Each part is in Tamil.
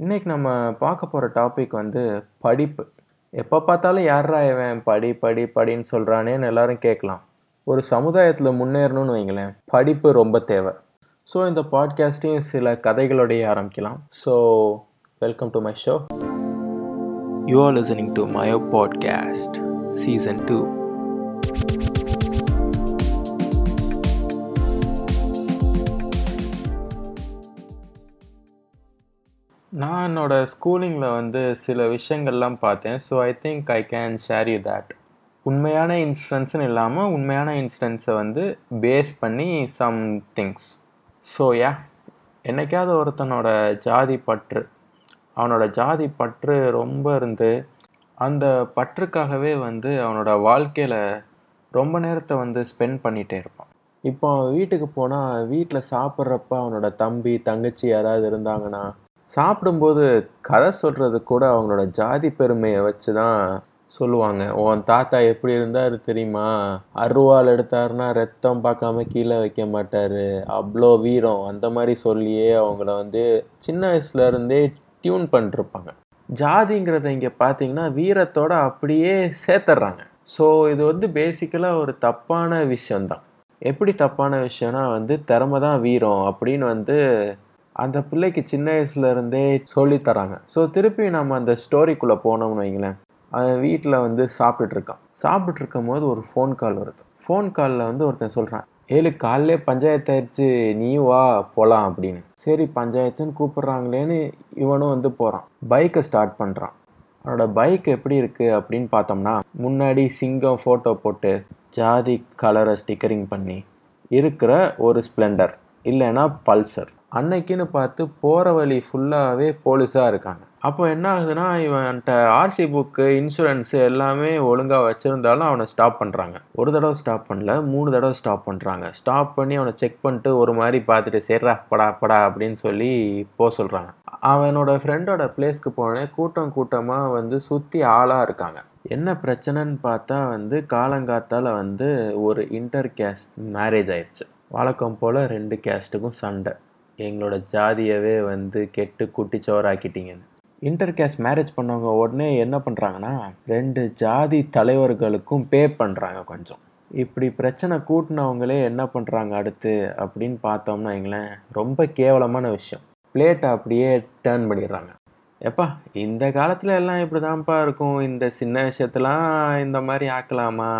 இன்றைக்கி நம்ம பார்க்க போகிற டாபிக் வந்து படிப்பு. எப்போ பார்த்தாலும் யாரா இவன்? படி படி படின்னு சொல்கிறானேன்னு எல்லாரும் கேட்கலாம். ஒரு சமுதாயத்தில் முன்னேறணும்னு வைங்களேன் படிப்பு ரொம்ப தேவை. ஸோ இந்த பாட்காஸ்ட்டையும் சில கதைகளோடைய ஆரம்பிக்கலாம். So welcome to my show you are listening to Mayo podcast season two நான் என்னோட ஸ்கூலிங்கில் வந்து சில விஷயங்கள்லாம் பார்த்தேன். So I think I can share you that உண்மையான இன்சிடென்ட்ஸ்னு இல்லாமல் உண்மையான இன்சிடென்ட்ஸை வந்து பேஸ் பண்ணி சம் திங்ஸ் ஸோ யா என்னைக்காவது ஒருத்தனோட ஜாதி பற்று அவனோட ஜாதி பற்று ரொம்ப இருந்து அந்த பற்றுக்காகவே வந்து அவனோட வாழ்க்கையில் ரொம்ப நேரத்தை வந்து ஸ்பெண்ட் பண்ணிகிட்டே இருப்பான். இப்போ வீட்டுக்கு போனால் வீட்டில் சாப்பிட்றப்ப அவனோட தம்பி தங்கச்சி யாராவது இருந்தாங்கன்னா சாப்பிடும்போது கதை சொல்கிறது கூட அவங்களோட ஜாதி பெருமையை வச்சு தான் சொல்லுவாங்க. உன் தாத்தா எப்படி இருந்தார் தெரியுமா? அருவாள் எடுத்தாருன்னா ரத்தம் பார்க்காம கீழே வைக்க மாட்டார். அவ்வளோ வீரம். அந்த மாதிரி சொல்லியே அவங்கள வந்து சின்ன வயசுலேருந்தே டியூன் பண்ணிருப்பாங்க. ஜாதிங்கிறத இங்கே பார்த்தீங்கன்னா வீரத்தோட அப்படியே சேர்த்துட்றாங்க ஸோ இது வந்து பேசிக்கலாக ஒரு தப்பான விஷயந்தான் எப்படி தப்பான விஷயம்னா வந்து திறமை தான் வீரம் அப்படின்னு வந்து அந்த பிள்ளைக்கு சின்ன வயசுலேருந்தே சொல்லித்தராங்க ஸோ திருப்பி நம்ம அந்த ஸ்டோரிக்குள்ளே போனோம்னு வைங்களேன். அவன் வீட்டில் வந்து சாப்பிட்டுட்ருக்கான் சாப்பிட்டுருக்கும் போது ஒரு ஃபோன் கால் வருது. ஃபோன் காலில் வந்து ஒருத்தன் சொல்கிறான் ஏழு காலிலே பஞ்சாயத்து ஆயிடுச்சு. நீ வா போகலாம் அப்படின்னு. சரி பஞ்சாயத்துன்னு கூப்பிட்றாங்களேன்னு இவனும் வந்து போகிறான் பைக்கை ஸ்டார்ட் பண்ணுறான் அவனோட பைக் எப்படி இருக்குது அப்படின்னு பார்த்தோம்னா முன்னாடி சிங்கம் ஃபோட்டோ போட்டு ஜாதி கலரை ஸ்டிக்கரிங் பண்ணி இருக்கிற ஒரு ஸ்ப்ளெண்டர் இல்லைன்னா பல்சர். அன்னைக்குன்னு பார்த்து போகிற வழி ஃபுல்லாகவே போலீஸாக இருக்காங்க. அப்போ என்ன ஆகுதுன்னா இவன்கிட்ட ஆர்சி புக்கு இன்சூரன்ஸு எல்லாமே ஒழுங்காக வச்சுருந்தாலும் அவனை ஸ்டாப் பண்ணுறாங்க ஒரு தடவை ஸ்டாப் பண்ணல மூணு தடவை ஸ்டாப் பண்ணுறாங்க ஸ்டாப் பண்ணி அவனை செக் பண்ணிட்டு ஒரு மாதிரி பார்த்துட்டு சேர்றா படா படா அப்படின்னு சொல்லி போக சொல்கிறாங்க அவனோட ஃப்ரெண்டோட பிளேஸ்க்கு போனேன் கூட்டம் கூட்டமாக வந்து சுற்றி ஆளாக இருக்காங்க. என்ன பிரச்சனைன்னு பார்த்தா வந்து காலங்காத்தால் வந்து ஒரு இன்டர் கேஸ்ட் மேரேஜ் ஆயிடுச்சு வழக்கம் போல் ரெண்டு கேஸ்ட்டுக்கும் சண்டை. எங்களோட ஜாதியவே வந்து கெட்டு குட்டிச்சோராக்கிட்டீங்கன்னு இன்டர் கேஸ்ட் மேரேஜ் பண்ணவங்க உடனே என்ன பண்ணுறாங்கன்னா ரெண்டு ஜாதி தலைவர்களுக்கும் பே பண்ணுறாங்க கொஞ்சம். இப்படி பிரச்சனை கூட்டினவங்களே என்ன பண்ணுறாங்க அடுத்து அப்படின்னு பார்த்தோம்னா வைங்களேன் ரொம்ப கேவலமான விஷயம். பிளேட்டை அப்படியே டேர்ன் பண்ணிடுறாங்க. எப்பா இந்த காலத்தில் எல்லாம் இப்படி தான்ப்பா இருக்கும். இந்த சின்ன விஷயத்தெல்லாம் இந்த மாதிரி ஆக்கலாமா?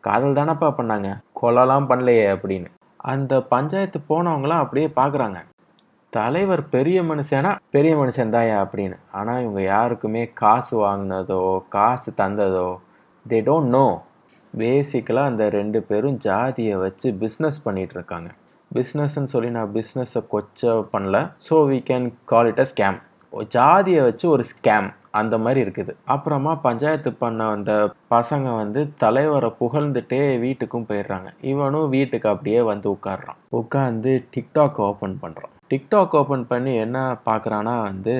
காதல் தானப்பா பண்ணாங்க. கொலலாம் பண்ணலையே அப்படின்னு. அந்த பஞ்சாயத்து போனவங்களாம் அப்படியே பார்க்குறாங்க தலைவர் பெரிய மனுஷனா பெரிய மனுஷன் தாயா அப்படின்னு. ஆனால் இவங்க யாருக்குமே காசு வாங்கினதோ காசு தந்ததோ தே டோன்ட் நோ பேசிக்கலாக அந்த ரெண்டு பேரும் ஜாதியை வச்சு பிஸ்னஸ் பண்ணிகிட்டு இருக்காங்க. பிஸ்னஸ்ன்னு சொல்லி நான் பிஸ்னஸை கொச்ச பண்ணல. So we can call it a scam ஜாதியை வச்சு ஒரு ஸ்கேம் அந்த மாதிரி இருக்குது. அப்புறமா பஞ்சாயத்து பண்ண அந்த பசங்க வந்து தலைவரை புகழ்ந்துட்டே வீட்டுக்கும் போயிடுறாங்க. இவனும் வீட்டுக்கு அப்படியே வந்து உட்காடுறான் உட்காந்து டிக்டாக் ஓப்பன் பண்ணுறான் டிக்டாக் ஓப்பன் பண்ணி என்ன பார்க்குறான்னா வந்து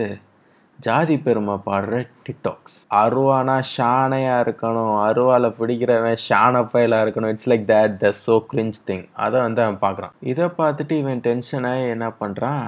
ஜாதி பெருமை பாடுற டிக்டாக்ஸ் அருவானா ஷானையாக இருக்கணும். அருவாவில் பிடிக்கிறவன் ஷானப்பையிலாக இருக்கணும். It's like that the so cringe thing அதை வந்து அவன் பார்க்குறான். இதை பார்த்துட்டு இவன் டென்ஷனாக என்ன பண்ணுறான்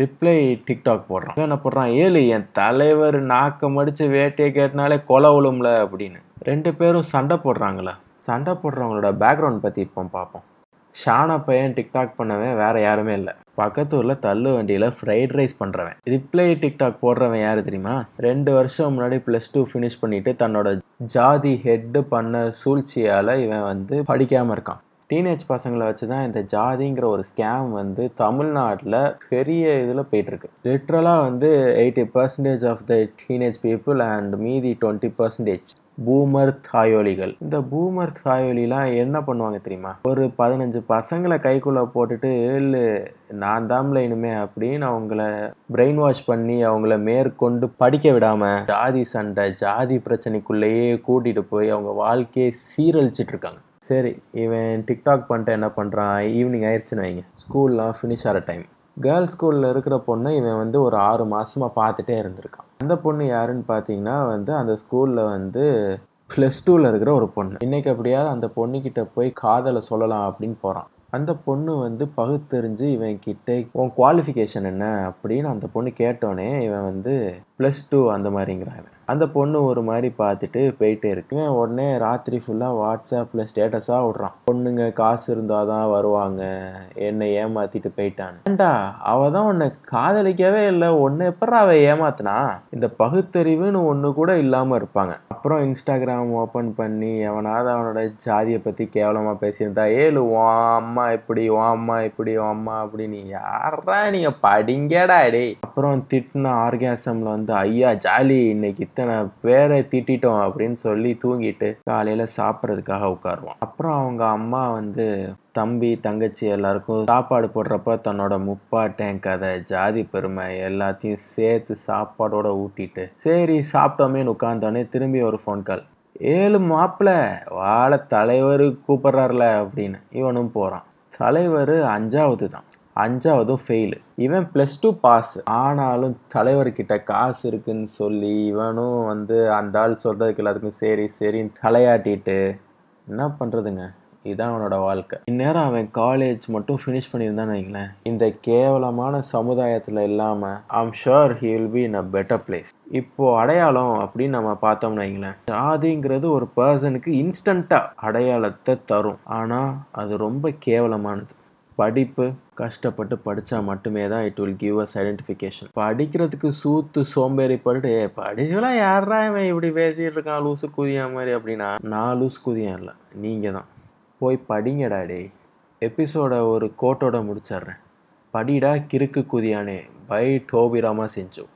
ரிப்ளை டிக்டாக் போடுறான். என்ன போடுறான் ஏழு என் தலைவர் நாக்க மடித்து வேட்டையை கேட்டனாலே கொலை விழும்ல அப்படின்னு. ரெண்டு பேரும் சண்டை போடுறாங்களா? சண்டை போடுறவங்களோட பேக்ரவுண்ட் பற்றி இப்போ பார்ப்போம் ஷானா பையன் டிக்டாக் பண்ணவன் வேற யாருமே இல்லை. பக்கத்து ஊரில் தள்ளு வண்டியில் ஃப்ரைட் ரைஸ் பண்ணுறவன் ரிப்ளை டிக்டாக் போடுறவன் யார் தெரியுமா? ரெண்டு வருஷம் முன்னாடி ப்ளஸ் டூ ஃபினிஷ் பண்ணிட்டு தன்னோட ஜாதி ஹெட்டு பண்ண சூழ்ச்சியால் இவன் வந்து படிக்காமல் இருக்கான். டீனேஜ் பசங்களை வச்சு தான் இந்த ஜாதிங்கிற ஒரு ஸ்கேம் வந்து தமிழ்நாட்டில் பெரிய இதில் போயிட்டுருக்கு. லிட்ரலாக வந்து eighty percentage of the teenage people and மீதி டுவெண்ட்டி பர்சன்டேஜ் பூமர் தாயோலிகள். இந்த பூமர் தாயோலிலாம் என்ன பண்ணுவாங்க தெரியுமா? ஒரு பதினஞ்சு பசங்களை கைக்குள்ளே போட்டுட்டு இல்லை நான் தாம்ல இனிமே அப்படின்னு அவங்கள பிரெயின் வாஷ் பண்ணி அவங்கள மேற்கொண்டு படிக்க விடாமல் ஜாதி சண்டை ஜாதி பிரச்சனைக்குள்ளேயே கூட்டிகிட்டு போய் அவங்க வாழ்க்கையை சீரழிச்சிட்டு இருக்காங்க. சரி இவன் டிக்டாக் பண்ணிட்டு என்ன பண்ணுறான் ஈவினிங் ஆயிடுச்சுன்னு வைங்க. ஸ்கூல்லாம் ஃபினிஷ் ஆகிற டைம் கேர்ள்ஸ் ஸ்கூலில் இருக்கிற பொண்ணை இவன் வந்து ஒரு ஆறு மாதமாக பார்த்துட்டே இருந்திருக்கான். அந்த பொண்ணு யாருன்னு பார்த்தீங்கன்னா வந்து அந்த ஸ்கூலில் வந்து ப்ளஸ் டூவில் இருக்கிற ஒரு பொண்ணு. இன்றைக்கி அப்படியாவது அந்த பொண்ணுக்கிட்ட போய் காதலை சொல்லலாம் அப்படின்னு போகிறான் அந்த பொண்ணு வந்து பகுத்தறிஞ்சு இவன் கிட்ட உன் குவாலிஃபிகேஷன் என்ன? அப்படின்னு அந்த பொண்ணு கேட்டோன்னே இவன் வந்து ப்ளஸ் டூ அந்த மாதிரிங்கிறான் அந்த பொண்ணு ஒரு மாதிரி பார்த்துட்டு போயிட்டே இருக்கு. உடனே ராத்திரி ஃபுல்லாக வாட்ஸ்அப்பில் ஸ்டேட்டஸாக விட்றான். பொண்ணுங்க காசு இருந்தால் தான் வருவாங்க. என்னை ஏமாற்றிட்டு போயிட்டான் ஏண்டா அவள் தான் உன்னை காதலிக்கவே இல்லை. ஒன்று எப்பறம் அவள் ஏமாத்தினா? இந்த பகுத்தறிவுன்னு ஒன்று கூட இல்லாமல் இருப்பாங்க. அப்புறம் இன்ஸ்டாகிராம் ஓப்பன் பண்ணி எவனாவது அவனோட ஜாதியை பற்றி கேவலமாக பேசியிருந்தா ஏழு ஓ அம்மா இப்படி ஓ அம்மா இப்படி உன் அம்மா அப்படின்னு யாரா நீங்கள் படிங்கடா டேய். அப்புறம் திட்டின ஆர்காசமில் வந்து ஐயா ஜாலி இன்னைக்கு இத்தனை பேரை திட்டிட்டோம் அப்படின்னு சொல்லி தூங்கிட்டு காலையில் சாப்பிட்றதுக்காக உட்காருவான். அப்புறம் அவங்க அம்மா வந்து தம்பி தங்கச்சி எல்லாருக்கும் சாப்பாடு போடுறப்ப தன்னோட முப்பாட்டேன் கதை ஜாதி பெருமை எல்லாத்தையும் சேர்த்து சாப்பாடோட ஊட்டிட்டு சரி சாப்பிட்டோமேன்னு உட்காந்தோடனே திரும்பி ஒரு ஃபோன் கால் ஏழு மாப்பிள்ள வாழ தலைவர் கூப்பிட்றாருல அப்படின்னு இவனும் போகிறான் தலைவர் அஞ்சாவது தான் அஞ்சாவதும் ஃபெயிலு இவன் ப்ளஸ் டூ பாஸ் ஆனாலும் தலைவர்கிட்ட காசு இருக்குன்னு சொல்லி இவனும் வந்து அந்த ஆள் சொல்கிறதுக்கு எல்லாத்துக்கும் சரி சரின்னு தலையாட்டிட்டு என்ன பண்ணுறதுங்க இதுதான் அவனோட வாழ்க்கை. இந்நேரம் அவன் காலேஜ் மட்டும் ஃபினிஷ் பண்ணியிருந்தான்னு வைங்களேன். இந்த கேவலமான சமுதாயத்தில் இல்லாமல் I'm sure he will be in a better place இப்போது அடையாளம் அப்படின்னு நம்ம பார்த்தோம்னு வைங்களேன். ஜாதிங்கிறது ஒரு பர்சனுக்கு இன்ஸ்டண்ட்டாக அடையாளத்தை தரும். ஆனால் அது ரொம்ப கேவலமானது. படிப்பு கஷ்டப்பட்டு படித்தா மட்டுமே தான் it will give us identification படிக்கிறதுக்கு சூத்து சோம்பேறிப்பட்டு "ஏய், படிக்கலாம் யாரா இவன் இப்படி பேசிகிட்டு இருக்கான்? லூசு குதியா மாதிரி அப்படின்னா நான் லூஸ் குதியான் இல்லை. நீங்கள் தான் போய் படிங்கடா டேய். எபிசோட ஒரு கோட்டோட முடிச்சிடுறேன். படிடா கிறுக்கு குதியானே. பை டோபிராமா செஞ்சோம்